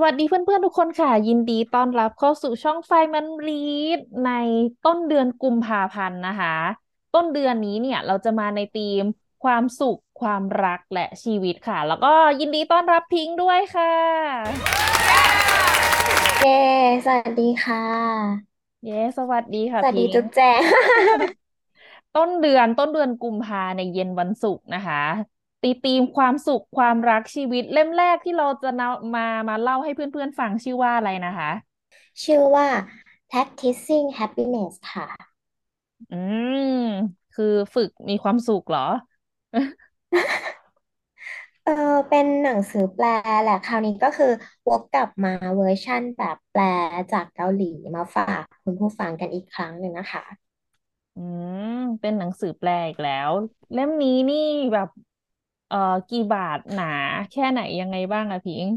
สวัสดีเพื่อนๆ ทุกคนค่ะ ยินดีต้อนรับเข้าสู่ช่องไฟมันรีดในต้นเดือนกุมภาพันธ์นะคะ ต้นเดือนนี้เนี่ยเราจะมาในธีมความสุขความรักและชีวิตค่ะ แล้วก็ยินดีต้อนรับพิงค์ด้วยค่ะเย้สวัสดีค่ะ เย้สวัสดีค่ะสวัสดีพิงจุ๊บค์แจง ต้นเดือนต้นเดือนกุมภาในเย็นวันศุกร์นะคะ ตีธีมความสุขความรักชีวิตเล่มแรกที่เราจะนำมามาเล่าให้เพื่อนๆฟังชื่อว่าอะไรนะคะ ชื่อว่า Practicing Happiness ค่ะ อืม คือฝึกมีความสุขเหรอ เออเป็นหนังสือแปลแหละ คราวนี้ก็คือวกกลับมาเวอร์ชั่นแบบแปลจากเกาหลีมาฝากคุณผู้ฟังกันอีกครั้งหนึ่งนะคะ อืม เป็นหนังสือแปลอีกแล้ว เล่มนี้นี่แบบ เอ่อกี่บาทหนาแค่ไหนยังไงบ้างอะพิงค์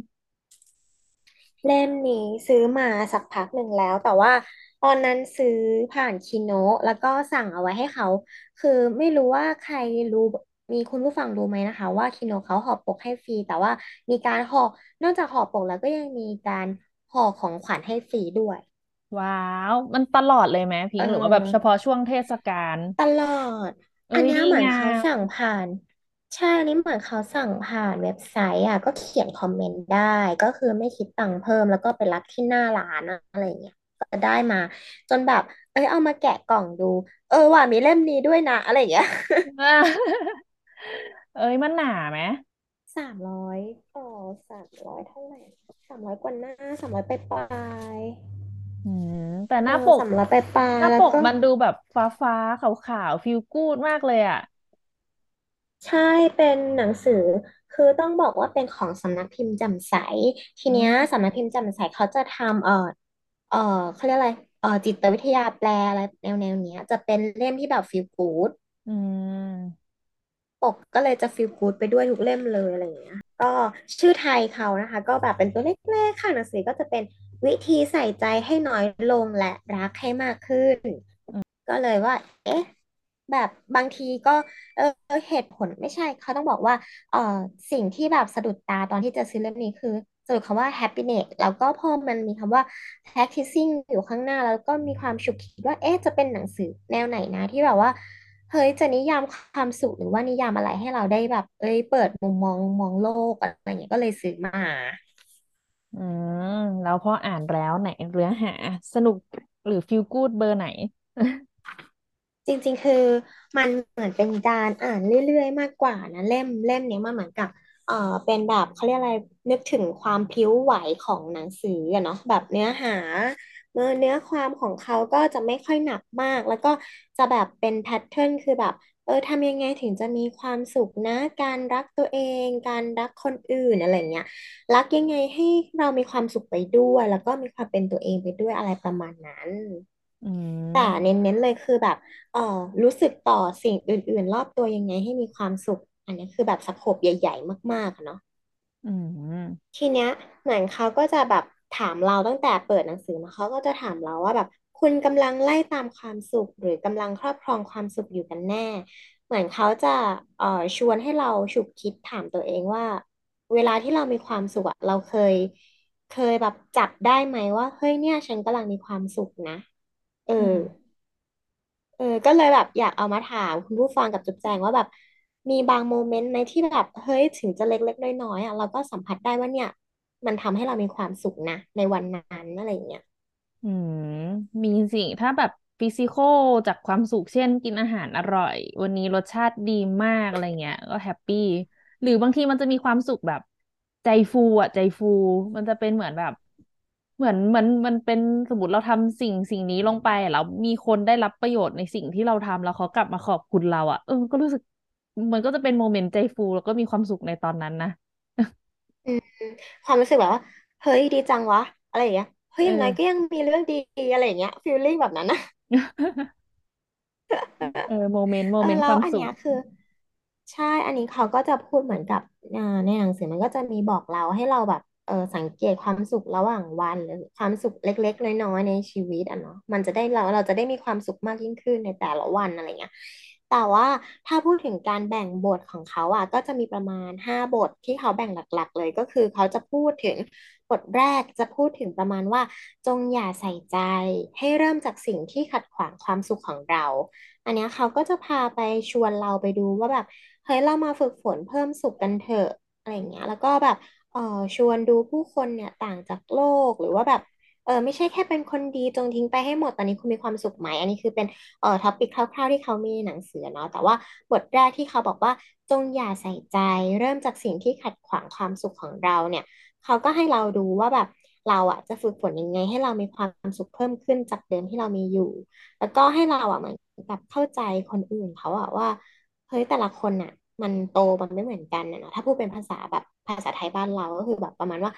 เล่มนี้ซื้อมาสักพักหนึ่งแล้ว แต่ว่าตอนนั้นซื้อผ่านคิโนะแล้วก็สั่งเอาไว้ให้เขา คือไม่รู้ว่าใครรู้มีคุณผู้ฟังรู้ไหมนะคะ ว่าคิโนะเขาห่อปกให้ฟรีแต่ว่ามีการห่อนอกจากห่อปกแล้วก็ยังมีการห่อของขวัญให้ฟรีด้วย ว้าว มันตลอดเลยไหมพิเองค์หรือว่าแบบเฉอพาะช่วงเทศกาลตลอดเอ้อันเนี้ยเหมือนยดีงาเขามสั่งผ่าน ใช่อันนี้เหมือนเขาสั่งผ่านเว็บไซต์อะ ก็เขียนคอมเมนต์ได้ ก็คือไม่คิดตังค์เพิ่มแล้วก็ไปรับที่หน้าร้านอะอะไรเงี้ยก็ได้มา จนแบบ เอ้ยเอามาแกะกล่องดู เออว่ามีเล่มนี้ด้วยนะอะไรเงี้ยอ่าเอ้ยมันหนาไหมสามร้อยต่อสามร้อยเท่าไหร่สามร้อยกว่าหน้าสามร้อยไปปลายอืมแต่หๆเออน้าปก สามร้อยไปปลายหน้าปแล้วก็กมันดูแบบฟ้าฟ้าขาวขาวๆฟีลกูดมากเลยอะ ใช่เป็นหนังสือ คือต้องบอกว่าเป็นของสำนักพิมพ์แจ่มใส ทีอืเนี้ยสำนักมพิมพ์แจ่มใสเขาจะทำเอ่อเอ่อเขาเรียกอะไรเอ่อจิตวิทยาแปลอะไรแนวแนวเนี้ย จะเป็นเล่มที่แบบฟีลกู๊ดอืม ปกก็เลยจะฟีลกู๊ดไปด้วยทุกเล่มเลยอะไรอย่างเงี้ย ก็ชื่อไทยเขานะคะ ก็แบบเป็นตัวเล็กๆข้างหนังสือก็จะเป็นวิธีใส่ใจให้น้อยลงและรักให้มากขึ้น ก็เลยว่า เอ๊ะ แบบบางทีก็เออเหตุผลไม่ใช่เขาต้องบอกว่าเออสิ่งที่แบบสะดุดตาตอนที่จะซื้อเล่มนี้คือสะดุดคำว่า happiness แล้วก็พอมันมีคำว่า practicing อยู่ข้างหน้า แล้วก็มีความฉุกคิดว่าเอ๊ะจะเป็นหนังสือแนวไหนนะที่แบบว่าเฮ้ยจะนิยามความสุขหรือว่านิยามอะไรให้เราได้แบบ เอ้ยเปิดมุมมองมองโลกอะไรอย่างเงี้ยก็เลยซื้อมา อืมแล้วพออ่านแล้วไหนเนื้อหา สนุกหรือฟีลกูดเบอร์ไหน จริง ๆ คือมันเหมือนเป็นการอ่านเรื่อย ๆ มากกว่านะเล่มเล่มเนี้ยมันเหมือนกับ เอ่อเป็นแบบเขาเรียกอะไรนึกถึงความพลิ้วไหวของหนังสืออะเนาะแบบเนื้อหาเนื้อเนื้อความของเขาก็จะไม่ค่อยหนักมาก แล้วก็จะแบบเป็นแพทเทิร์นคือแบบ เออทำยังไงถึงจะมีความสุขนะ การรักตัวเอง การรักคนอื่นอะไรเงี้ยรักยังไงให้เรามีความสุขไปด้วย แล้วก็มีความเป็นตัวเองไปด้วยอะไรประมาณนั้น อืแต่เมน้นๆเลยคือแบบ เออรู้สึกต่อสิ่งอื่น ๆ รอบตัวยังไงให้มีความสุข อันนี้คือแบบสโคปใหญ่ๆ มากๆอะเนาะ อืม ทีเนี้ยเหมือนเขาก็จะแบบถามเราตั้งแต่เปิดหนังสือมาเขาก็จะถามเราว่าแบบ คุณกำลังไล่ตามความสุข หรือกำลังครอบครองความสุขอยู่กันแน่ เหมือนเขาจะเอ่อชวนให้เราฉุกคิดถามตัวเองว่า เวลาที่เรามีความสุขอะเราเคย เคยแบบจับได้ไหมว่าเฮ้ยเนี่ย ฉันกำลังมีความสุขนะ เอออืมเออ ก็เลยแบบอยากเอามาถามคุณผู้ฟังกับจุ๊บแจงว่าแบบมีบาง moment ไหมที่แบบเฮ้ยถึงจะเล็กๆน้อยๆอะเราก็สัมผัสได้ว่าเนี่ย มันทำให้เรามีความสุขนะ ในวันนั้นอะไรอย่างเงี้ยอืมมีสิถ้าแบบ physical จากความสุขเช่นกินอาหารอร่อย วันนี้รสชาติดีมากอะไรเงี้ย ก็แฮปปี้ หรือบางทีมันจะมีความสุขแบบใจฟูอะใจฟู มันจะเป็นเหมือนแบบ เหมือนเหมือนมันเป็นสมมติเราทำสิ่งสิ่งนี้ลงไปแล้วมีคนได้รับประโยชน์ในสิ่งที่เราทำแล้วเขากลับมาขอบคุณเราอะเออก็รู้สึก มันก็จะเป็น moment ใจฟู แล้วก็มีความสุขในตอนนั้นนะอืมความรู้สึกแบบว่าเฮ้ยดีจังวะ อะไรอย่างเงี้ยเฮ้ยเออย่างน้อยก็อยังมีเรื่องดีอะไรอย่างเงี้ย feeling แบบนั้นนะเออโมเมนต์โมเมนต์เออแล้วความสุขอันเนี้ยคือ ใช่ อันนี้เขาก็จะพูดเหมือนกับอ่าในหนังสือมันก็จะมีบอกเราให้เราแบบ เออสังเกตความสุขระหว่างวันหรือความสุขเล็ก ๆ น้อยๆในชีวิตอะเนาะมันจะได้เราเราจะได้มีความสุขมากยิ่งขึ้นในแต่ละวันอะไรเงี้ยแต่ว่าถ้าพูดถึงการแบ่งบทของเขาอะก็จะมีประมาณห้าบทที่เขาแบ่งหลักๆ เลยก็คือเขาจะพูดถึงบทแรกจะพูดถึงประมาณว่า จงอย่าใส่ใจให้เริ่มจากสิ่งที่ขัดขวางความสุขของเรา อันนี้เขาก็จะพาไปชวนเราไปดูว่าแบบเฮ้ยเรามาฝึกฝนเพิ่มสุขกันเถอะอะไรอย่างเงี้ย แล้วก็แบบ เออชวนดูผู้คนเนี่ยต่างจากโลกหรือว่าแบบ เออไม่ใช่แค่เป็นคนดีจงทิ้งไปให้หมดตอนนี้คุณมีความสุขไหมอันนี้คือเป็นเอ่อท็อปิกคร่าวๆที่เขามีในหนังสือเนาะแต่ว่าบทแรกที่เขาบอกว่าจงอย่าใส่ใจ เริ่มจากสิ่งที่ขัดขวางความสุขของเราเนี่ย เขาก็ให้เราดูว่าแบบเราอะจะฝึกฝนยังไง ให้เรามีความสุขเพิ่มขึ้นจากเดิมที่เรามีอยู่ แล้วก็ให้เราอะเหมือนกับเข้าใจคนอื่นเขาอะว่าเฮ้ยแต่ละคนอะ มันโตมันไม่เหมือนกันนะเนาะถ้าพูดเป็นภาษาแบบาษาไทยบ้านเราก็คือแบบประมาณว่า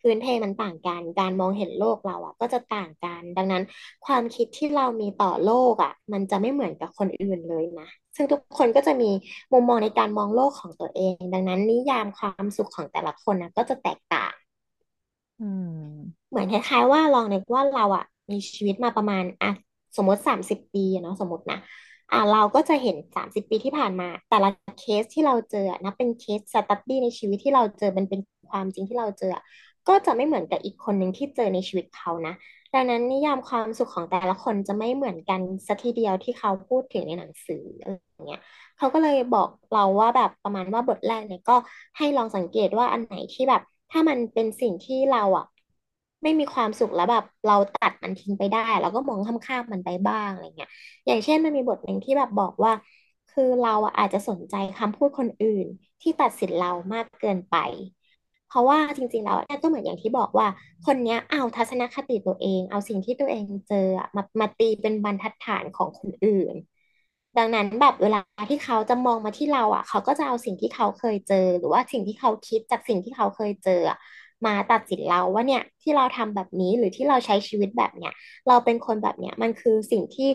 พื้นเพมันต่างกัน การมองเห็นโลกเราอะ ก็จะต่างกัน ดังนั้น ความคิดที่เรามีต่อโลกอะ มันจะไม่เหมือนกับคนอื่นเลยนะ ซึ่งทุกคนก็จะมีมุมมองในการมองโลกของตัวเอง ดังนั้นนิยามความสุขของแต่ละคนนะก็จะแตกต่าง อืม เหมือนคล้ายๆว่าลองนึกว่าเราอะมีชีวิตมาประมาณอะสมมติสามสิบปีอะเนาะสมมตินะ อะเราก็จะเห็นสามสิบปีที่ผ่านมา แต่ละเคสที่เราเจออะเป็นเคสสตัดดี้ในชีวิตที่เราเจอมันเป็นความจริงที่เราเจอ ก็จะไม่เหมือนกับอีกคนหนึ่งที่เจอในชีวิตเขานะ ดังนั้นนิยามความสุขของแต่ละคนจะไม่เหมือนกันสักทีเดียวที่เขาพูดถึงในหนังสืออะไรอย่างเงี้ยเขาก็เลยบอกเราว่าแบบประมาณว่าบทแรกเนี่ยก็ให้ลองสังเกตว่าอันไหนที่แบบ ถ้ามันเป็นสิ่งที่เราอะ ไม่มีความสุขแล้วแบบ เราตัดมันทิ้งไปได้ เราก็มองข้ามๆมันไปบ้างอะไรเงี้ยอย่างเช่นมันมีบทหนึ่งที่แบบบอกว่า คือเราอะอาจจะสนใจคำพูดคนอื่นที่ตัดสินเรามากเกินไป เพราะว่าจริงๆแล้วเนี่ยก็เหมือนอย่างที่บอกว่า คนเนี้ยเอาทัศนคติตัวเอง เอาสิ่งที่ตัวเองเจอมามาตีเป็นบรรทัดฐานของคนอื่นดังนั้นแบบเวลาที่เขาจะมองมาที่เราอะ เขาก็จะเอาสิ่งที่เขาเคยเจอ หรือว่าสิ่งที่เขาคิดจากสิ่งที่เขาเคยเจอ มาตัดสินเราว่าเนี่ยที่เราทำแบบนี้หรือที่เราใช้ชีวิตแบบเนี้ยเราเป็นคนแบบเนี้ยมันคือสิ่งที่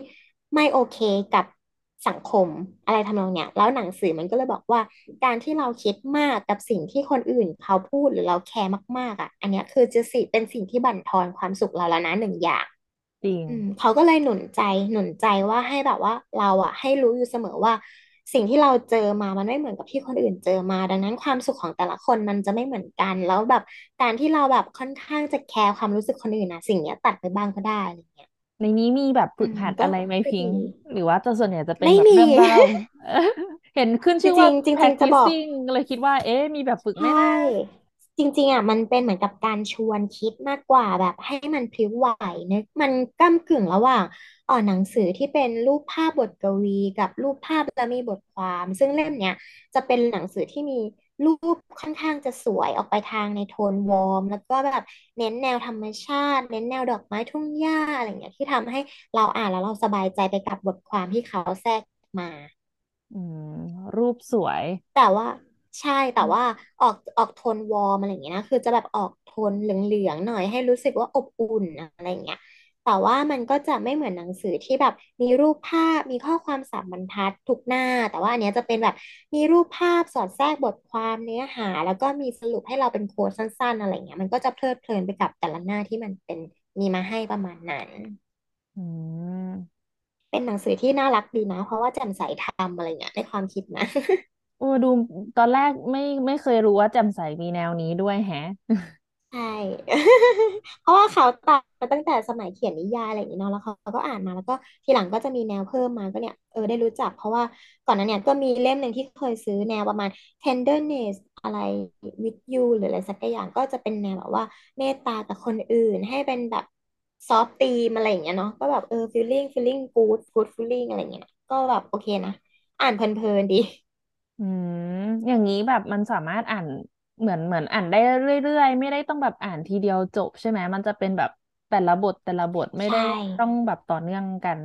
ไม่โอเคกับสังคมอะไรทำนองเนี้ยแล้วหนังสือมันก็เลยบอกว่า การที่เราคิดมากกับสิ่งที่คนอื่นเขาพูดหรือเราแคร์มากๆอะ อันเนี้ยคือจะสิเป็นสิ่งที่บั่นทอนความสุขเราแล้วนะหนึ่งอย่างจริงอืมเขาก็เลยหนุนใจหนุนใจว่าให้แบบว่าเราอะให้รู้อยู่เสมอว่า สิ่งที่เราเจอมามันไม่เหมือนกับที่คนอื่นเจอมา ดังนั้นความสุขของแต่ละคนมันจะไม่เหมือนกัน แล้วแบบการที่เราแบบค่อนข้างจะแคร์ความรู้สึกคนอื่นนะสิ่งเนี้ยตัดไปบ้างก็ได้อะไรเงี้ยในนี้มีแบบอืฝึกมก็หัดอะไรไหมก็ดีพิงค์หรือว่าจะส่วนใหญ่จะเป็นไม่มีแบบเรื่องเล่าเห็นขึ้นจชื่อว่าริงๆจริงๆจะบอก practicing เลยคิดว่า เอ๊ะมีแบบฝึกไหมใช่นะ จริงๆอะมันเป็นเหมือนกับการชวนคิดมากกว่าแบบให้มันพลิ้วไหวเนอะมันก้ำกึ่งระหว่างเอ่อหนังสือที่เป็นรูปภาพบทกวี กับรูปภาพแล้วมีบทความ ซึ่งเล่มเนี้ยจะเป็นหนังสือที่มีรูปค่อนข้างจะสวยออกไปทางในโทนวอร์ม แล้วก็แบบเน้นแนวธรรมชาติ เน้นแนวดอกไม้ทุ่งหญ้าอะไรเงี้ยที่ทำให้เราอ่านแล้วเราสบายใจไปกับบทความที่เขาแทรกมา อืมรูปสวย แต่ว่า ใช่แต่ว่าออกออกโทนวอร์มอะไรอย่างเงี้ยนะคือจะแบบออกโทนเหลืองๆหน่อยให้รู้สึกว่าอบอุ่นอะไรอย่างเงี้ยแต่ว่ามันก็จะไม่เหมือนหนังสือที่แบบมีรูปภาพมีข้อความสามบรรทัดทุกหน้า แต่ว่าอันเนี้ยจะเป็นแบบมีรูปภาพสอดแทรกบทความเนื้อหา แล้วก็มีสรุปให้เราเป็นโค้ดสั้น ๆ อะไรเงี้ยมันก็จะเพลิดเพลินไปกับแต่ละหน้าที่มันเป็นมีมาให้ประมาณนั้นอืมเป็นหนังสือที่น่ารักดีนะ เพราะว่าแจ่มใสทำอะไรเงี้ยในความคิดนะ โอ้ดูตอนแรกไม่ไม่เคยรู้ว่าแจ่มใสมีแนวนี้ด้วยแฮะ ใช่ เพราะว่าเขาตัดมาตั้งแต่สมัยเขียนนิยายอะไรอย่างนี้เนาะแล้วเขาก็อ่านมาแล้วก็ทีหลังก็จะมีแนวเพิ่มมาก็เนี่ยเออได้รู้จัก เพราะว่าก่อนหน้าเนี่ยก็มีเล่มหนึ่งที่เคยซื้อแนวประมาณ tenderness อะไร with you หรืออะไรสักอย่างก็จะเป็นแนวแบบว่าเมตตากับคนอื่นให้เป็นแบบซอฟตีมอะไรอย่างเงี้ยเนาะก็แบบเออ feeling feeling good good feeling อะไรอย่างเงี้ยก็แบบโอเคนะ อ่านเพลินๆดี อืมอย่างนี้แบบมันสามารถอ่านเหมือนเหมือนอ่านได้เรื่อยๆ ไม่ได้ต้องแบบอ่านทีเดียวจบใช่ไหมมันจะเป็นแบบแต่ละบทแต่ละบทไม่ได้ใช่ต้องแบบต่อเนื่องกัน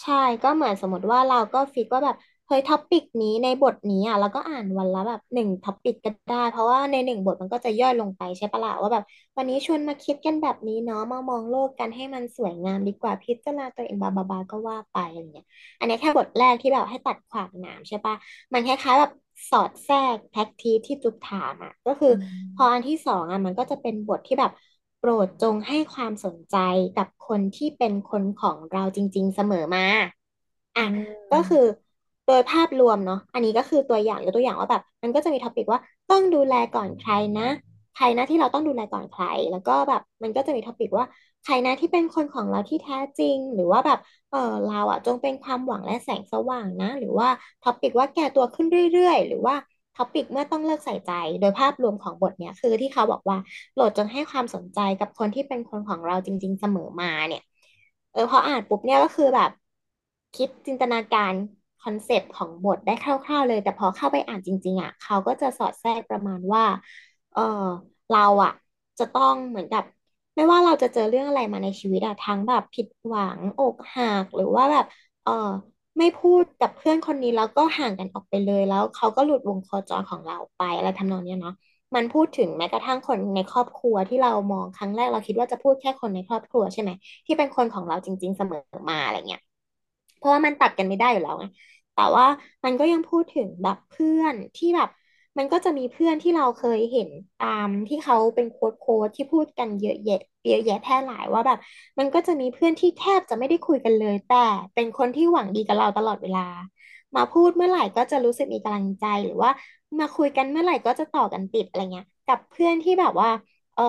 ใช่ก็เหมือนสมมติว่าเราก็ฟิกว่าแบบ เฮ้ย topic นี้ในบทนี้อะเราก็อ่านวันละแบบหนึ่ง topic ก็ได้ เพราะว่าในหนึ่งบทมันก็จะย่อยลงไปใช่ปะล่ะว่าแบบ วันนี้ชวนมาคิดกันแบบนี้เนาะมามองโลกกันให้มันสวยงามดีกว่าพิจารณาตัวเองบาบาบาก็ว่าไปอะไรเงี้ยอันนี้แค่บทแรกที่แบบให้ตัดขวากหนามใช่ปะมันคล้ายๆแบบสอดแทรกแทกที่ที่จุ๊บถามอะก็คืออือพออันที่สองอะมันก็จะเป็นบทที่แบบโปรดจงให้ความสนใจกับคนที่เป็นคนของเราจริง ๆเสมอมาอะอืม ก็คือ โดยภาพรวมเนาะอันนี้ก็คือตัวอย่างยกตัวอย่างว่าแบบ มันก็จะมี topic ว่าต้องดูแลก่อนใครนะ ใครนะที่เราต้องดูแลก่อนใคร แล้วก็แบบมันก็จะมี topic ว่าใครนะที่เป็นคนของเราที่แท้จริง หรือว่าแบบเออเราอะจงเป็นความหวังและแสงสว่างนะ หรือว่า topic ว่าแก่ตัวขึ้นเรื่อยๆ หรือว่า topic เมื่อต้องเลิกใส่ใจ โดยภาพรวมของบทเนี่ยคือที่เขาบอกว่าโปรดจงให้ความสนใจกับคนที่เป็นคนของเราจริง ๆ เสมอมาเนี่ย เออพออ่านปุ๊บเนี่ยก็คือแบบ คิดจินตนาการ คอนเซปต์ของบทได้คร่าวๆเลย แต่พอเข้าไปอ่านจริง ๆอะเขาก็จะสอดแทรกประมาณว่า เออเราอะ จะต้องเหมือนกับ ไม่ว่าเราจะเจอเรื่องอะไรมาในชีวิตอะทั้งแบบผิดหวังอกหักหรือว่าแบบ เออไม่พูดกับเพื่อนคนนี้แล้วก็ห่างกันออกไปเลยแล้วเขาก็หลุดวงโคจรของเราไปอะไรทำนองเนี้ยเนาะมันพูดถึงแม้กระทั่งคนในครอบครัวที่เรามองครั้งแรกเราคิดว่าจะพูดแค่คนในครอบครัวใช่ไหมที่เป็นคนของเราจริง ๆ เสมอมาอะไรเงี้ยเพราะว่ามันตัดกันไม่ได้อยู่แล้วไง แต่ว่ามันก็ยังพูดถึงแบบเพื่อนที่แบบ มันก็จะมีเพื่อนที่เราเคยเห็นตามที่เขาเป็นโค้ดโค้ดที่พูดกันเยอะแยะเยอะแยะแพร่หลายว่าแบบ มันก็จะมีเพื่อนที่แทบจะไม่ได้คุยกันเลย แต่เป็นคนที่หวังดีกับเราตลอดเวลา มาพูดเมื่อไหร่ก็จะรู้สึกมีกำลังใจหรือว่า มาคุยกันเมื่อไหร่ก็จะต่อกันติดอะไรเงี้ยกับเพื่อนที่แบบว่า เออ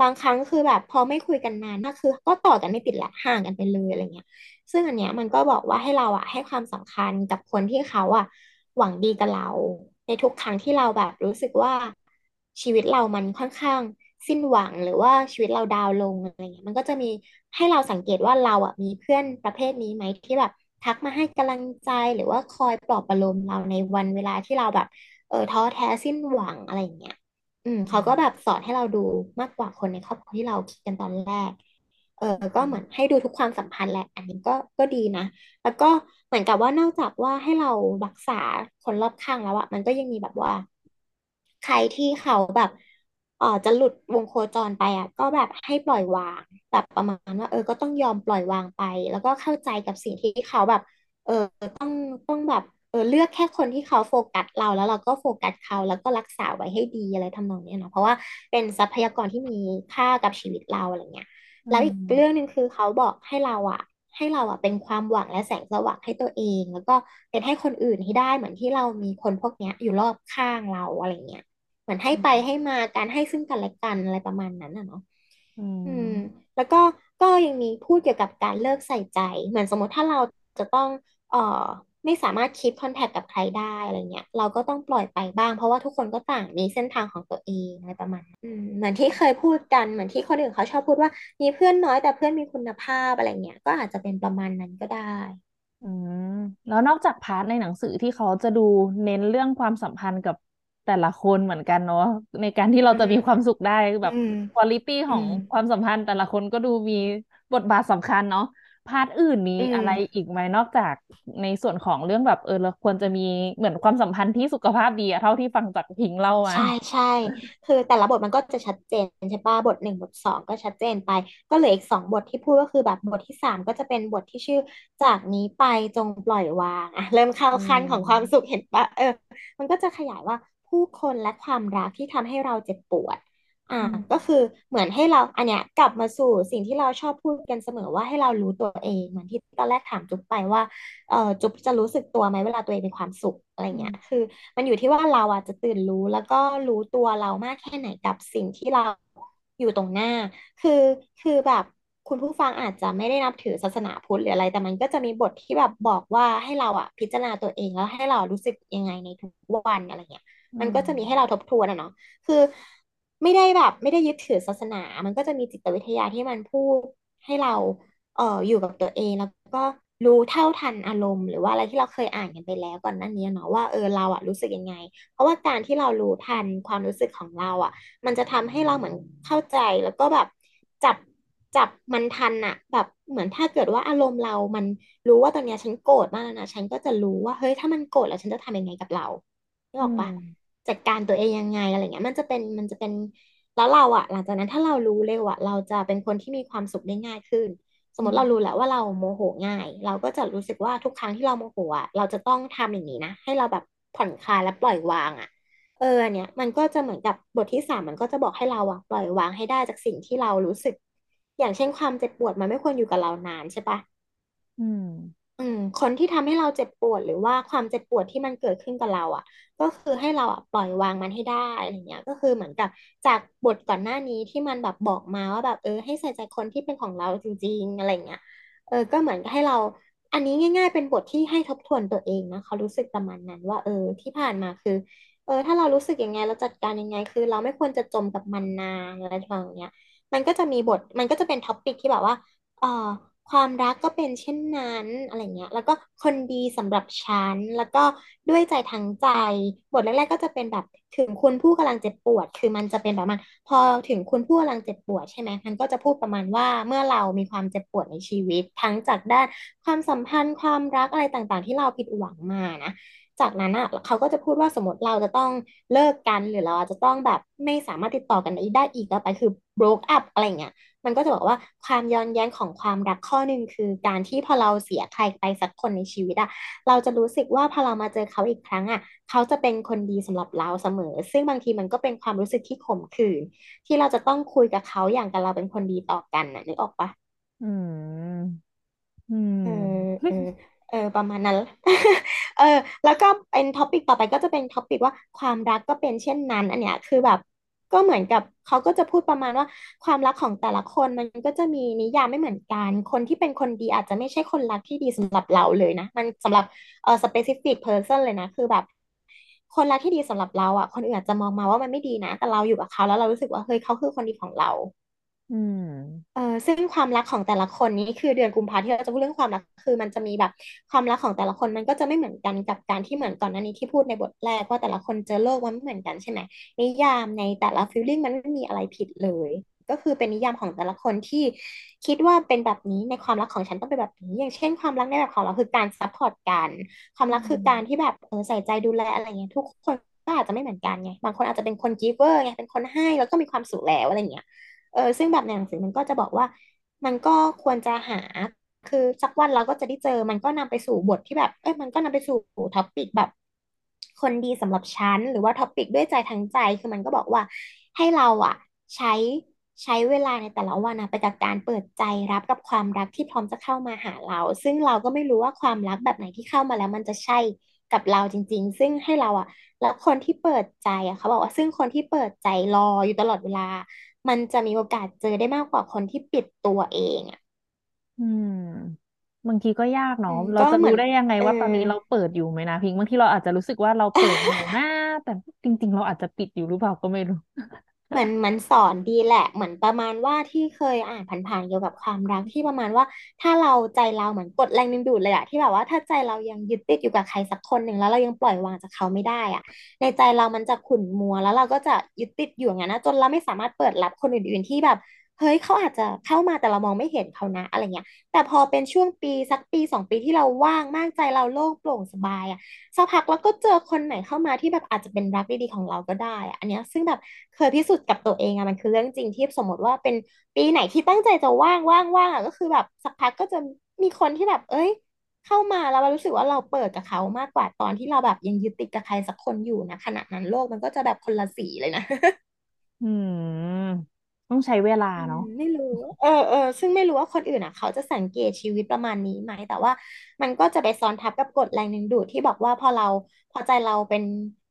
บางครั้งคือแบบพอไม่คุยกันนานมากคือ ก็ต่อกันไม่ติดละห่างกันไปเลยอะไรเงี้ย ซึ่งอันเนี้ยมันก็บอกว่าให้เราอะให้ความสำคัญกับคนที่เขาอะหวังดีกับเรา ในทุกครั้งที่เราแบบรู้สึกว่าชีวิตเรามันค่อนข้างสิ้นหวังหรือว่าชีวิตเราดาวลงอะไรเงี้ยมันก็จะมีให้เราสังเกตว่าเราอะมีเพื่อนประเภทนี้ไหมที่แบบทักมาให้กำลังใจหรือว่าคอยปลอบประโลมเราในวันเวลาที่เราแบบ เออท้อแท้สิ้นหวังอะไรเงี้ย อืมเขาก็แบบสอนให้เราดูมากกว่าคนในครอบครัวที่เราคิดกันตอนแรก เออก็เหมือนให้ดูทุกความสัมพันธ์แหละ อันนี้ก็ก็ดีนะ แล้วก็เหมือนกับว่านอกจากว่าให้เรารักษาคนรอบข้างแล้วอะมันก็ยังมีแบบว่า ใครที่เขาแบบเออจะหลุดวงโคจรไปอะก็แบบให้ปล่อยวางแบบประมาณว่า เออ ก็ต้องยอมปล่อยวางไป แล้วก็เข้าใจกับสิ่งที่เขาแบบ เออต้องต้องแบบ เออเลือกแค่คนที่เขาโฟกัสเราแล้วเราก็โฟกัสเขาแล้วก็รักษาไว้ให้ดีอะไรทำนองเนี้ยเนาะเพราะว่าเป็นทรัพยากรที่มีค่ากับชีวิตเราอะไรเงี้ยอืแล้วอีกเรื่องหนึ่มงคือเขาบอกให้เราอะให้เราอะเป็นความหวังและแสงสว่างให้ตัวเอง แล้วก็เป็นให้คนอื่นให้ได้เหมือนที่เรามีคนพวกเนี้ยอยู่รอบข้างเราอะไรเงี้ยเหมือนให้ไปให้มาการให้ซึ่งกันและกันอะไรประมาณนั้นอะเนาะอือืมมแล้วก็ก็ยังมีพูดเกี่ยวกับการเลิกใส่ใจ เหมือนสมมติถ้าเราจะต้องเอ่อ ไม่สามารถ keep contact กับใครได้อะไรเงี้ยเราก็ต้องปล่อยไปบ้าง เพราะว่าทุกคนก็ต่างมีเส้นทางของตัวเองอะไรประมาณนั้นอืมเหมือนที่เคยพูดกันเหมือนที่คนอื่นเขาชอบพูดว่า มีเพื่อนน้อยแต่เพื่อนมีคุณภาพอะไรเงี้ยก็อาจจะเป็นประมาณนั้นก็ได้ อืมแล้วนอกจาก part ในหนังสือที่เขาจะดูเน้นเรื่องความสัมพันธ์กับแต่ละคนเหมือนกันเนาะในการที่เราอืมจะมีความสุขได้แบบอืม quality ของอืมความสัมพันธ์แต่ละคนก็ดูมีบทบาทสำคัญเนาะ part อื่นมีอืมอะไรอีกไหมนอกจากในส่วนของเรื่องแบบเออเราควรจะมีเหมือนความสัมพันธ์ที่สุขภาพดีอะเท่าที่ฟังจากพิงเล่ามาใช่ใช่คือแต่ละบทมันก็จะชัดเจนใช่ป่ะบทหนึ่งบทสองก็ชัดเจนไป ก็เหลืออีกสองบทที่พูดก็คือแบบบทที่สามก็จะเป็นบทที่ชื่อจากนี้ไปจงปล่อยวางอะเริ่มเข้าอืมขั้นของความสุขเห็นปะเออ มันก็จะขยายว่าผู้คนและความรักที่ทำให้เราเจ็บปวด อ่าอืก็คือมเหมือนให้เราอันเนี้ยกลับมาสู่สิ่งที่เราชอบพูดกันเสมอว่าให้เรารู้ตัวเองเหมือนที่ตอนแรกถามจุ๊บไปว่าเออจุ๊บจะรู้สึกตัวไหมเวลาตัวเองมีความสุขอะไรอืมเงี้ยคือ มันอยู่ที่ว่าเราอะจะตื่นรู้แล้วก็รู้ตัวเรามากแค่ไหนกับสิ่งที่เราอยู่ตรงหน้า คือคือแบบคุณผู้ฟังอาจจะไม่ได้นับถือศาสนาพุทธหรืออะไร แต่มันก็จะมีบทที่แบบบอกว่าให้เราอะพิจารณาตัวเองแล้วให้เรารู้สึกยังไงในทุกวันอะไรเงี้ยอืมันก็จะมีให้เรามทบทวนอะเนาะคือ ไม่ได้แบบ ไม่ได้ยึดถือศาสนา มันก็จะมีจิตวิทยาที่มันพูดให้เราเอ่ออยู่กับตัวเองแล้วก็รู้เท่าทันอารมณ์หรือว่าอะไรที่เราเคยอ่านกันไปแล้วก่อนหน้านี้เนาะว่าเออเราอะรู้สึกยังไง เพราะว่าการที่เรารู้ทันความรู้สึกของเราอะมันจะทำให้เราเหมือนเข้าใจแล้วก็แบบจับจับมันทันอะแบบเหมือนถ้าเกิดว่าอารมณ์เรา มันรู้ว่าตอนเนี้ยฉันโกรธมากแล้วนะฉันก็จะรู้ว่าเฮ้ยถ้ามันโกรธแล้วฉันจะทำยังไงกับเรานึกอืออกปะ จัดการตัวเองยังไงอะไรเงี้ย มันจะเป็นมันจะเป็นแล้วเราอะหลังจากนั้นถ้าเรารู้เร็วอะเราจะเป็นคนที่มีความสุขได้ง่ายขึ้น สมอืมมติเรารู้แล้วว่าเราโมโหง่าย เราก็จะรู้สึกว่าทุกครั้งที่เราโมโหอะเราจะต้องทำอย่างนี้นะ ให้เราแบบผ่อนคลายและปล่อยวางอะเอออันเนี้ยมันก็จะเหมือนกับบทที่สามมันก็จะบอกให้เราอะปล่อยวางให้ได้จากสิ่งที่เรารู้สึก อย่างเช่นความเจ็บปวดมันไม่ควรอยู่กับเรานานใช่ปะอืม อืมคนที่ทำให้เราเจ็บปวดหรือว่าความเจ็บปวดที่มันเกิดขึ้นกับเรา อะ ก็คือให้เราอะปล่อยวางมันให้ได้อะไรเงี้ย ก็คือเหมือนกับจากบทก่อนหน้านี้ที่มันแบบบอกมาว่าแบบเออ ให้ใส่ใจคนที่เป็นของเราจริง ๆ อะไรเงี้ยเออ ก็เหมือนกับให้เรา อันนี้ง่าย ๆ เป็นบทที่ให้ทบทวนตัวเองนะเขารู้สึกประมาณนั้น ว่า เออที่ผ่านมาคือ เออ ถ้าเรารู้สึกยังไงเราจัดการยังไง คือ เราไม่ควรจะจมกับมันนานอะไรทำนองเนี้ย มันก็จะมีบทมันก็จะเป็นท็อปิกที่แบบว่าเออ ความรักก็เป็นเช่นนั้นอะไรเงี้ย แล้วก็คนดีสำหรับฉัน แล้วก็ด้วยใจทั้งใจบทแรก ๆ ก็จะเป็นแบบถึงคุณผู้กำลังเจ็บปวด คือมันจะเป็นแบบมันพอถึงคุณผู้กำลังเจ็บปวดใช่ไหมมันก็จะพูดประมาณว่าเมื่อเรามีความเจ็บปวดในชีวิต ทั้งจากด้านความสัมพันธ์ความรักอะไรต่างๆ ที่เราผิดหวังมานะ จากนั้นอะเขาก็จะพูดว่าสมมติเราจะต้องเลิกกันหรือเราอาจจะต้องแบบไม่สามารถติดต่อกันได้อีกต่อไปคือ broke up อะไรเงี้ยมันก็จะบอกว่าความย้อนแย้งของความรักข้อหนึ่งคือการที่พอเราเสียใครไปสักคนในชีวิตอะเราจะรู้สึกว่าพอเรามาเจอเขาอีกครั้งอะเขาจะเป็นคนดีสำหรับเราเสมอ ซึ่งบางทีมันก็เป็นความรู้สึกที่ขมขื่นที่เราจะต้องคุยกับเขาอย่างกับเราเป็นคนดีต่อกันน่ะนึกออกปะอืมอืเออมเออเออประมาณนั้น เออ แล้วก็เป็น topic ต่อไปก็จะเป็น topic ว่าความรักก็เป็นเช่นนั้น อันเนี้ยคือแบบ ก็เหมือนกับเขาก็จะพูดประมาณว่าความรักของแต่ละคนมันก็จะมีนิยามไม่เหมือนกัน คนที่เป็นคนดีอาจจะไม่ใช่คนรักที่ดีสำหรับเราเลยนะ มันสำหรับเออ specific person เลยนะ คือแบบ คนรักที่ดีสำหรับเราอะ คนอื่นอาจจะมองมาว่ามันไม่ดีนะ แต่เราอยู่กับเขาแล้วเรารู้สึกว่าเฮ้ยเขาคือคนดีของเรา อืม เออซึ่งความรักของแต่ละคนนี้คือเดือนกุมภาที่เราจะพูดเรื่องความรักคือมันจะมีแบบความรักของแต่ละคนมันก็จะไม่เหมือนกันกับการที่เหมือนก่อนหน้านี้ที่พูดในบทแรกว่าแต่ละคนเจอโลกมันไม่เหมือนกันใช่ไหมนิยามในแต่ละ feeling มันไม่มีอะไรผิดเลย ก็คือเป็นนิยามของแต่ละคนที่คิดว่าเป็นแบบนี้ในความรักของฉันต้องเป็นแบบนี้ อย่างเช่นความรักในแบบของเราคือการ support กันความรักคือการที่แบบเออใส่ใจดูแลอะไรเงี้ยทุกคนก็อาจจะไม่เหมือนกันไงบางคนอาจจะเป็นคน giver ไงเป็นคนให้แล้วก็มีความสุขแล้วอะไรเงี้ย เออซึ่งแบบในหนังสือมันก็จะบอกว่า มันก็ควรจะหาคือสักวันเราก็จะได้เจอ มันก็นำไปสู่บทที่แบบ เอ้ยมันก็นำไปสู่ topic แบบ คนดีสำหรับฉัน หรือว่า topic ด้วยใจทั้งใจ คือมันก็บอกว่าให้เราอะ ใช้ใช้เวลาในแต่ละวันนะไปกับการเปิดใจรับกับความรักที่พร้อมจะเข้ามาหาเรา ซึ่งเราก็ไม่รู้ว่าความรักแบบไหนที่เข้ามาแล้ว มันจะใช่กับเราจริง ๆ ซึ่งให้เราอะ แล้วคนที่เปิดใจอะเขาบอกว่า ซึ่งคนที่เปิดใจรออยู่ตลอดเวลา มันจะมีโอกาสเจอได้มากกว่าคนที่ปิดตัวเองอะ อืม บางทีก็ยากอืเนาะมเราจะรู้ก็เหมือนได้ยังไงเออ ว่าตอนนี้เราเปิดอยู่ไหมนะพิงค์บางทีเราอาจจะรู้สึกว่าเราเปิดอยู่นะแต่จริง ๆ เราอาจจะปิดอยู่หรือเปล่าก็ไม่รู้ เหมือนมันสอนดีแหละ เหมือนประมาณว่าที่เคยอ่านผ่านๆเกี่ยวกับความรักที่ประมาณว่า ถ้าเราใจเราเหมือนกดแรงดึงดูดเลยอะที่แบบว่าถ้าใจเรายังยึดติดอยู่กับใครสักคนหนึ่งแล้วเรายังปล่อยวางจากเขาไม่ได้อะในใจเรามันจะขุ่นมัวแล้วเราก็จะยึดติดอยู่อย่างนั้นนะจนเราไม่สามารถเปิดรับคนอื่นๆที่แบบ เฮ้ยเขาอาจจะเข้ามาแต่เรามองไม่เห็นเขานะอะไรเงี้ย แต่พอเป็นช่วงปีสักปีสองปีที่เราว่างมากใจเราโล่งโปร่งสบายอะสักพักแล้วก็เจอคนใหม่เข้ามาที่แบบอาจจะเป็นรักดีๆของเราก็ได้อะอันเนี้ยซึ่งแบบเคยพิสูจน์กับตัวเองอะมันคือเรื่องจริงที่สมมติว่าเป็นปีไหนที่ตั้งใจจะว่างว่างว่างอะก็คือแบบสักพักก็จะมีคนที่แบบ เอ้ย เข้ามาแล้วเรารู้สึกว่าเราเปิดกับเขามากกว่าตอนที่เราแบบยังยึดติดกับใครสักคนอยู่นะขณะนั้นโลกมันก็จะแบบคนละสีเลยนะ อืม ต้องใช้เวลาอืมเนาะไม่รู้ เออเออซึ่งไม่รู้ว่าคนอื่นอะ เขาจะสังเกตชีวิตประมาณนี้ไหม แต่ว่ามันก็จะไปซ้อนทับกับกฎแรงดึงดูดที่บอกว่าพอเราพอใจเราเป็น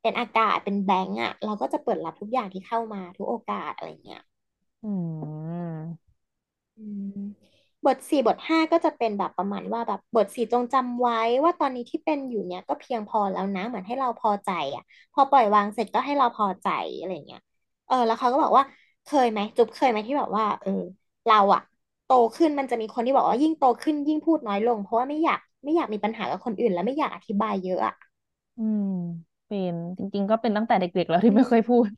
เป็นอากาศเป็นแบงก์อะ เราก็จะเปิดรับทุกอย่างที่เข้ามาทุกโอกาสอะไรเงี้ยอืมอืมบทสี่บทห้าก็จะเป็นแบบประมาณว่าแบบบทสี่จงจำไว้ว่าตอนนี้ที่เป็นอยู่เนี่ยก็เพียงพอแล้วนะ เหมือนให้เราพอใจอะ พอปล่อยวางเสร็จก็ให้เราพอใจอะไรเงี้ย เออแล้วเขาก็บอกว่า เคยไหมจุ๊บเคยไหมที่แบบว่า เออ เราอะโตขึ้นมันจะมีคนที่บอกว่ายิ่งโตขึ้นยิ่งพูดน้อยลง เพราะว่าไม่อยากไม่อยากมีปัญหากับคนอื่น และไม่อยากอธิบายเยอะอะอืม เป็นจริง ๆ ก็เป็นตั้งแต่เด็กๆแล้วที่อืมไม่ค่อยพูด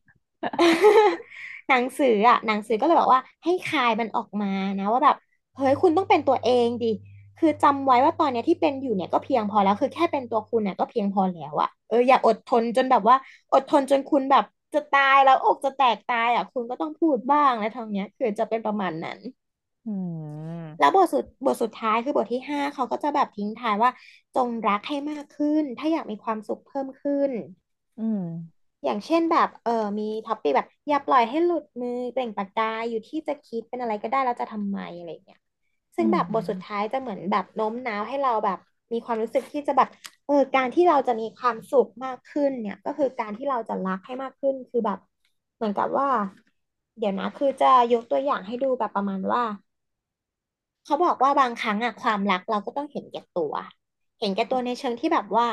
หนังสืออะหนังสือก็เลยบอกว่าให้คายมันออกมานะว่าแบบเฮ้ยคุณต้องเป็นตัวเองดิคือจำไว้ว่าตอนเนี้ยที่เป็นอยู่เนี่ยก็เพียงพอแล้ว คือแค่เป็นตัวคุณเนี่ยก็เพียงพอแล้วอะเอออย่าอดทนจนแบบว่า อดทนจนคุณแบบ จะตายแล้วอกจะแตกตายอะ คุณก็ต้องพูดบ้างแล้วทางเนี้ย คือจะเป็นประมาณนั้น อืม แล้วบทสุดบทสุดท้ายคือบทที่ห้าเขาก็จะแบบทิ้งท้ายว่า จงรักให้มากขึ้น ถ้าอยากมีความสุขเพิ่มขึ้น อืม อย่างเช่นแบบเออมี topic แบบ อย่าปล่อยให้หลุดมือเปล่งประกายอยู่ที่จะคิดเป็นอะไรก็ได้แล้วจะทำไมอะไรเงี้ยซึ่อืมแบบบทสุดท้ายจะเหมือนแบบโน้มน้าวให้เราแบบ มีความรู้สึกที่จะแบบเออการที่เราจะมีความสุขมากขึ้นเนี่ย ก็คือการที่เราจะรักให้มากขึ้นคือแบบ เหมือนกับว่า เดี๋ยวนะ คือจะยกตัวอย่างให้ดูแบบประมาณว่า เขาบอกว่าบางครั้งอะความรักเราก็ต้องเห็นแก่ตัว เห็นแก่ตัวในเชิงที่แบบว่า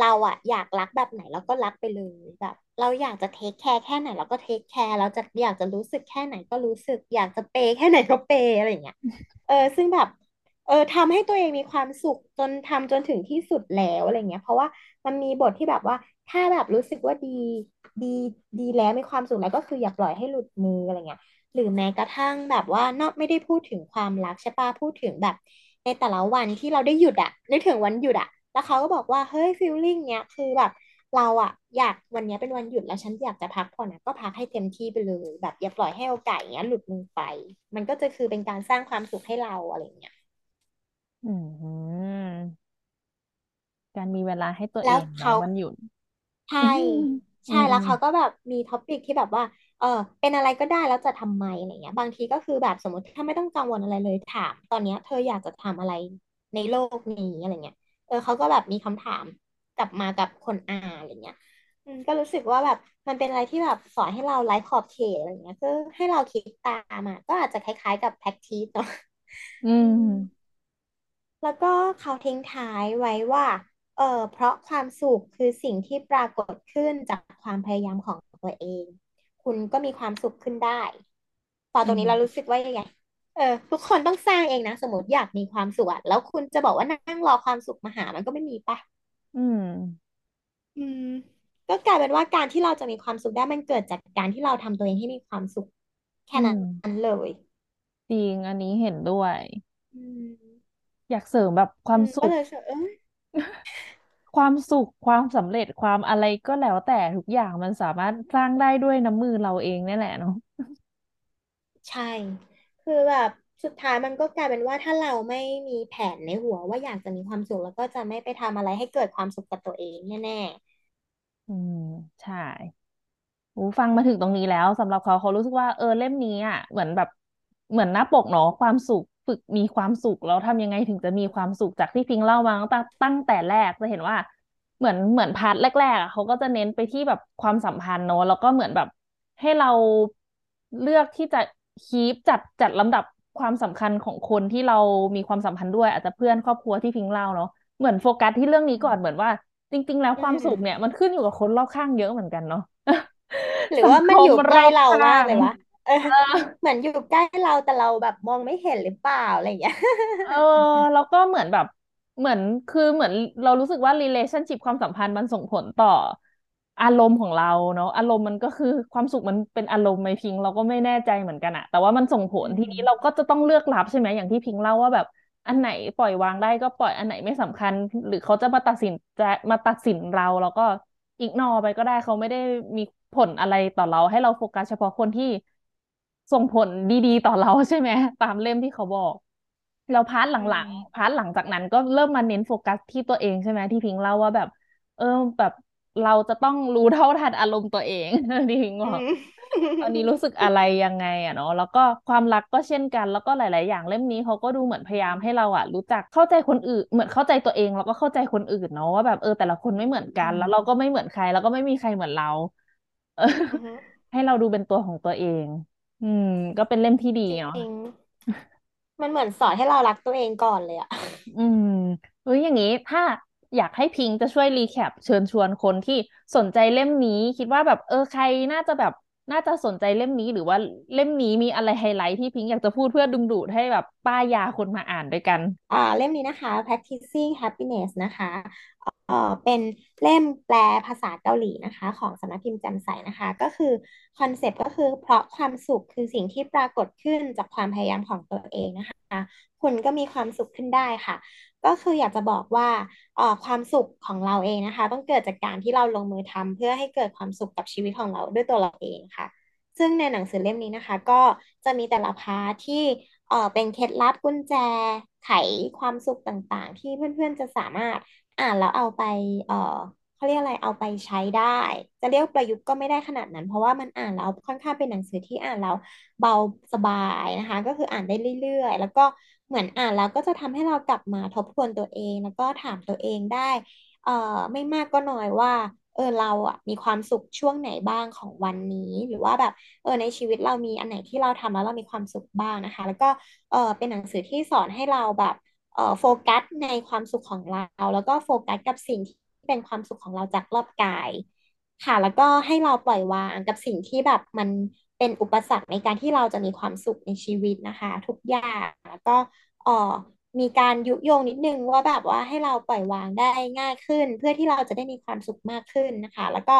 เราอะอยากรักแบบไหนเราก็รักไปเลยแบบ เราอยากจะ take care แค่ไหนเราก็ take care เราจะอยากจะรู้สึกแค่ไหนก็รู้สึก อยากจะ pay แค่ไหนก็ pay อะไรอย่างเงี้ยเออซึ่งแบบ เออทำให้ตัวเองมีความสุขจนทำจนถึงที่สุดแล้วอะไรเงี้ย เพราะว่ามันมีบทที่แบบว่า ถ้าแบบรู้สึกว่าดีดีดีแล้วมีความสุขแล้วก็คืออย่าปล่อยให้หลุดมืออะไรเงี้ย หรือแม้กระทั่งแบบว่านอกไม่ได้พูดถึงความรักใช่ปะพูดถึงแบบ ในแต่ละวันที่เราได้หยุดอะนึกถึงวันหยุดอะแล้วเขาก็บอกว่าเฮ้ยฟีลลิ่งเนี้ยคือแบบเราอะอยากวันเนี้ยเป็นวันหยุดแล้วฉันอยากจะพักผ่อนอะก็พักให้เต็มที่ไปเลย แบบอย่าปล่อยให้โอกาสอย่างเงี้ยหลุดมือไป มันก็จะคือเป็นการสร้างความสุขให้เราอะไรเงี้ย อืมการมีเวลาให้ตัวเอแล้วงเนาะเขา วันหยุด ใช่ อืมอืใช่มอืมแล้วเขาก็แบบมีท็อปิกที่แบบว่า เออเป็นอะไรก็ได้แล้วจะทำไมอะไรเงี้ย บางทีก็คือแบบสมมติถ้าไม่ต้องกังวลอะไรเลยถาม ตอนเนี้ย เธออยากจะทำอะไรในโลกนี้อะไรเงี้ยเออเขาก็แบบมีคำถามกลับมากับคนอ่านอะไรเงี้ยอืมก็รู้สึกว่าแบบมันเป็นอะไรที่แบบสอนให้เราไร้ขอบเขตอะไรเงี้ยก็ให้เราคิดตามอะก็อาจจะคล้ายๆกับ practice เนาะอือืม ม แล้วก็เขาทิ้งท้ายไว้ว่า เออเพราะความสุขคือสิ่งที่ปรากฏขึ้นจากความพยายามของตัวเอง คุณก็มีความสุขขึ้นได้พอตรงนี้เรารู้สึกว่ายังไงเออทุกคนต้องสร้างเองนะ สมมติอยากมีความสุขอะแล้วคุณจะบอกว่านั่งรอความสุขมาหามันก็ไม่มีปะอืม อืม ก็กลายเป็นว่าการที่เราจะมีความสุขได้มันเกิดจากการที่เราทำตัวเองให้มีความสุข แค่อืนั้ม นเลย จริงอันนี้เห็นด้วย อืม อยากเสริมแบบคอืมก็วามสุขเลยรู้สึกเออ ความสุขความสำเร็จความอะไรก็แล้วแต่ทุกอย่างมันสามารถสร้างได้ด้วยน้ำมือเราเองนี่แหละเนาะใช่ คือแบบสุดท้ายมันก็กลายเป็นว่าถ้าเราไม่มีแผนในหัวว่าอยากจะมีความสุขแล้วก็จะไม่ไปทำอะไรให้เกิดความสุขกับตัวเองแน่อืมใช่โอ้ฟังมาถึงตรงนี้แล้วสำหรับเขาเขารู้สึกว่าเออเล่มนี้อะเหมือนแบบเหมือนหน้าปกเนาะความสุข ฝึกมีความสุขแล้วทำยังไงถึงจะมีความสุขจากที่พิงเล่ามาตั้งแต่ตั้งแต่แรกจะเห็นว่าเหมือนเหมือนพาร์ทแรกๆอะเขาก็จะเน้นไปที่แบบความสัมพันธ์เนาะแล้วก็เหมือนแบบให้เราเลือกที่จะคีปจัดจัดลำดับความสำคัญของคนที่เรามีความสัมพันธ์ด้วย อาจจะเพื่อนครอบครัวที่พิงเล่าเนาะเหมือนโฟกัสที่เรื่องนี้ก่อนเหมือนว่า จริง ๆ แล้วความสุขเนี่ยมันขึ้นอยู่กับคนรอบข้างเยอะเหมือนกันเนาะหรือว่ามันอยู่ใกล้เราข้างมากเลยวะ เออเออเหมือนอยู่ใกล้เราแต่เราแบบมองไม่เห็นหรือเปล่าอะไรอย่างเงี้ย เออแล้วก็เหมือนแบบ เหมือนคือเหมือนเรารู้สึกว่า relationship ความสัมพันธ์มันส่งผลต่อ อารมณ์ของเราเนาะอารมณ์มันก็คือความสุขมันเป็นอารมณ์ไหมพิง เราก็ไม่แน่ใจเหมือนกันอะแต่ว่ามันส่งผลอืมทีนี้เราก็จะต้องเลือกรับใช่ไหมอย่างที่พิงเล่าว่าแบบ อันไหนปล่อยวางได้ก็ปล่อยอันไหนไม่สำคัญ หรือเขาจะมาตัดสินจะมาตัดสินเราแล้วก็ ignore ไปก็ได้เขาไม่ได้มีผลอะไรต่อเราให้เราโฟกัสเฉพาะคนที่ ส่งผลดีๆ ต่อเราใช่ไหมตามเล่มที่เขาบอก แล้ว part หลังๆอืม part หลังจากนั้นก็เริ่มมาเน้นโฟกัสที่ตัวเองใช่ไหมที่พิงเล่าว่าแบบ เออแบบเราจะต้องรู้เท่าทันอารมณ์ตัวเองที่พิงบอกอืมตอนนี้รู้สึกอะไรยังไงอะเนาะแล้วก็ความรักก็เช่นกัน แล้วก็หลาย ๆ อย่างเล่มนี้เขาก็ดูเหมือนพยายามให้เราอะรู้จักเข้าใจคนอื่น เหมือนเข้าใจตัวเองแล้วก็เข้าใจคนอื่นเนาะว่าแบบเออแต่ละคนไม่เหมือนกัน แล้วเราก็ไม่เหมือนใคร แล้วก็ไม่มีใครเหมือนเราเอออืมให้เราดูเป็นตัวของตัวเอง อืม ก็เป็นเล่มที่ดีจเนาะ ริงๆ มันเหมือนสอนให้เรารักตัวเองก่อนเลยอะอืมเฮ้ยอย่างนี้ถ้าอยากให้พิงค์จะช่วย recap เชิญชวนคนที่สนใจเล่มนี้ คิดว่าแบบเออใครน่าจะแบบ น่าจะสนใจเล่มนี้หรือว่าเล่มนี้มีอะไรไฮไลท์ที่พิงค์อยากจะพูดเพื่อดึงดูดให้แบบป้ายยาคนมาอ่านด้วยกัน อ่าเล่มนี้นะคะ Practicing Happiness นะคะเอ่อเป็นเล่มแปลภาษาเกาหลีนะคะ ของสำนักพิมพ์แจ่มใสนะคะ ก็คือ concept ก็คือเพราะความสุขคือสิ่งที่ปรากฏขึ้นจากความพยายามของตัวเองนะคะ คุณก็มีความสุขขึ้นได้ค่ะก็คืออยากจะบอกว่าเอ่อความสุขของเราเองนะคะ ต้องเกิดจากการที่เราลงมือทำเพื่อให้เกิดความสุขกับชีวิตของเราด้วยตัวเราเองค่ะ ซึ่งในหนังสือเล่มนี้นะคะ ก็จะมีแต่ละพาร์ทที่เอ่อเป็นเคล็ดลับกุญแจไขความสุขต่างๆ ที่เพื่อนๆจะสามารถอ่านแล้วเอาไปเอ่อเขาเรียกอะไรเอาไปใช้ได้ จะเรียกประยุกต์ก็ไม่ได้ขนาดนั้น เพราะว่ามันอ่านแล้วค่อนข้างเป็นหนังสือที่อ่านแล้วเบาสบายนะคะ ก็คืออ่านได้เรื่อยๆ แล้วก็ เหมือนอ่านแล้วก็จะทำให้เรากลับมาทบทวนตัวเอง แล้วก็ถามตัวเองได้ เอ่อไม่มากก็น้อยว่า เออเราอะมีความสุขช่วงไหนบ้างของวันนี้ หรือว่าแบบ เออในชีวิตเรามีอันไหนที่เราทำแล้วเรามีความสุขบ้างนะคะ แล้วก็เออเป็นหนังสือที่สอนให้เราแบบเออโฟกัสในความสุขของเรา แล้วก็โฟกัสกับสิ่งที่เป็นความสุขของเราจากรอบกาย ค่ะ แล้วก็ให้เราปล่อยวางกับสิ่งที่แบบมัน เป็นอุปสรรคในการที่เราจะมีความสุขในชีวิตนะคะ ทุกอย่างแล้วก็ออมีการยุโยงนิดนึงว่าแบบว่าให้เราปล่อยวางได้ง่ายขึ้น เพื่อที่เราจะได้มีความสุขมากขึ้นนะคะ แล้วก็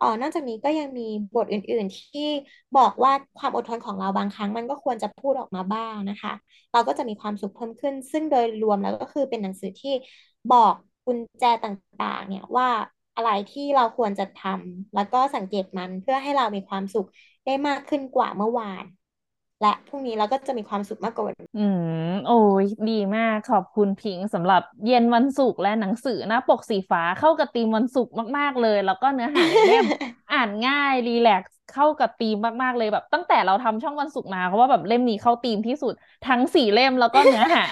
ออนอกจากนี้ก็ยังมีบทอื่น ๆ ที่บอกว่าความอดทนของเราบางครั้งมันก็ควรจะพูดออกมาบ้างนะคะ เราก็จะมีความสุขเพิ่มขึ้น ซึ่งโดยรวมแล้วก็คือเป็นหนังสือที่บอกกุญแจต่าง ๆ เนี่ยว่า อะไรที่เราควรจะทำแล้วก็สังเกตมันเพื่อให้เรามีความสุขได้มากขึ้นกว่าเมื่อวาน และพรุ่งนี้เราก็จะมีความสุขมากกว่าวันนี้อืม โอ้ยดีมากขอบคุณพิงค์สำหรับเย็นวันศุกร์และหนังสือหน้าปกสีฟ้าเข้ากับธีมวันศุกร์มากๆเลย แล้วก็เนื้อหาในเล่มอ่านง่ายรีแลกซ์เข้ากับธีมมากๆเลยแบบ ตั้งแต่เราทำช่องวันศุกร์มาเพราะว่าแบบเล่มนี้เข้าธีมที่สุดทั้งสี่เล่มแล้วก็เนื้อหา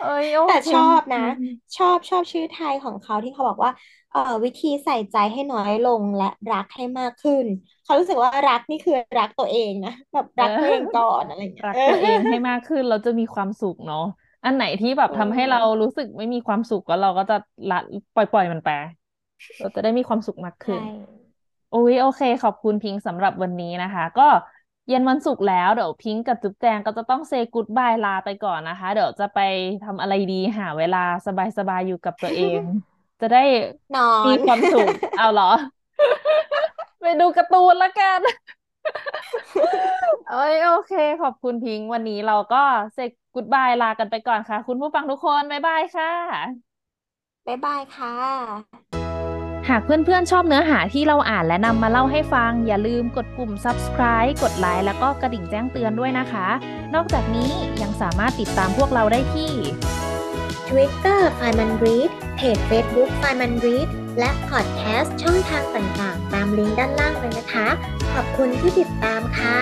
เอ้ยโอแต่เคชอบนะอืมชอบชอบชื่อไทยของเขาที่เขาบอกว่า เอ่อวิธีใส่ใจให้น้อยลงและรักให้มากขึ้น เขารู้สึกว่ารักนี่คือรักตัวเองนะแบบเออรักตัวเองก่อนอะไรอย่างเงี้ยรักเออตัวเองให้มากขึ้นเราจะมีความสุขเนาะอันไหนที่แบบอืทำให้เราม รู้สึกไม่มีความสุขก็เราก็จะละปล่อยปล่อยมันไปเราจะได้มีความสุขมากใช่ขึ้นโอ้ยโอเค ขอบคุณพิงค์สำหรับวันนี้นะคะ ก็ เย็นวันศุกร์แล้วเดี๋ยวพิงค์กับจุ๊บแจงก็จะต้องเซ y กู๊ดบายลาไปก่อนนะคะ เดี๋ยวจะไปทำอะไรดีหาเวลาสบายๆอยู่กับตัวเอง จะได้นอมีนความสุขเอาเหรอ ไปดูการ์ตูนละกันเอ้ยโอเค ขอบคุณพิงค์วันนี้เราก็เซ y กู๊ดบายลากันไปก่อนค่ะ คุณผู้ฟังทุกคน บ๊ายบายค่ะ บ๊ายบายค่ะ หากเพื่อนๆ ชอบเนื้อหาที่เราอ่านและนำมาเล่าให้ฟัง อย่าลืมกดปุ่ม subscribe กดไลค์แล้วก็กระดิ่งแจ้งเตือนด้วยนะคะ นอกจากนี้ยังสามารถติดตามพวกเราได้ที่ Twitter ไฟมันรีดเพจ Facebook ไฟมันรีดและพอดแคสต์ช่องทางต่างๆ ตามลิงก์ด้านล่างเลยนะคะ ขอบคุณที่ติดตามค่ะ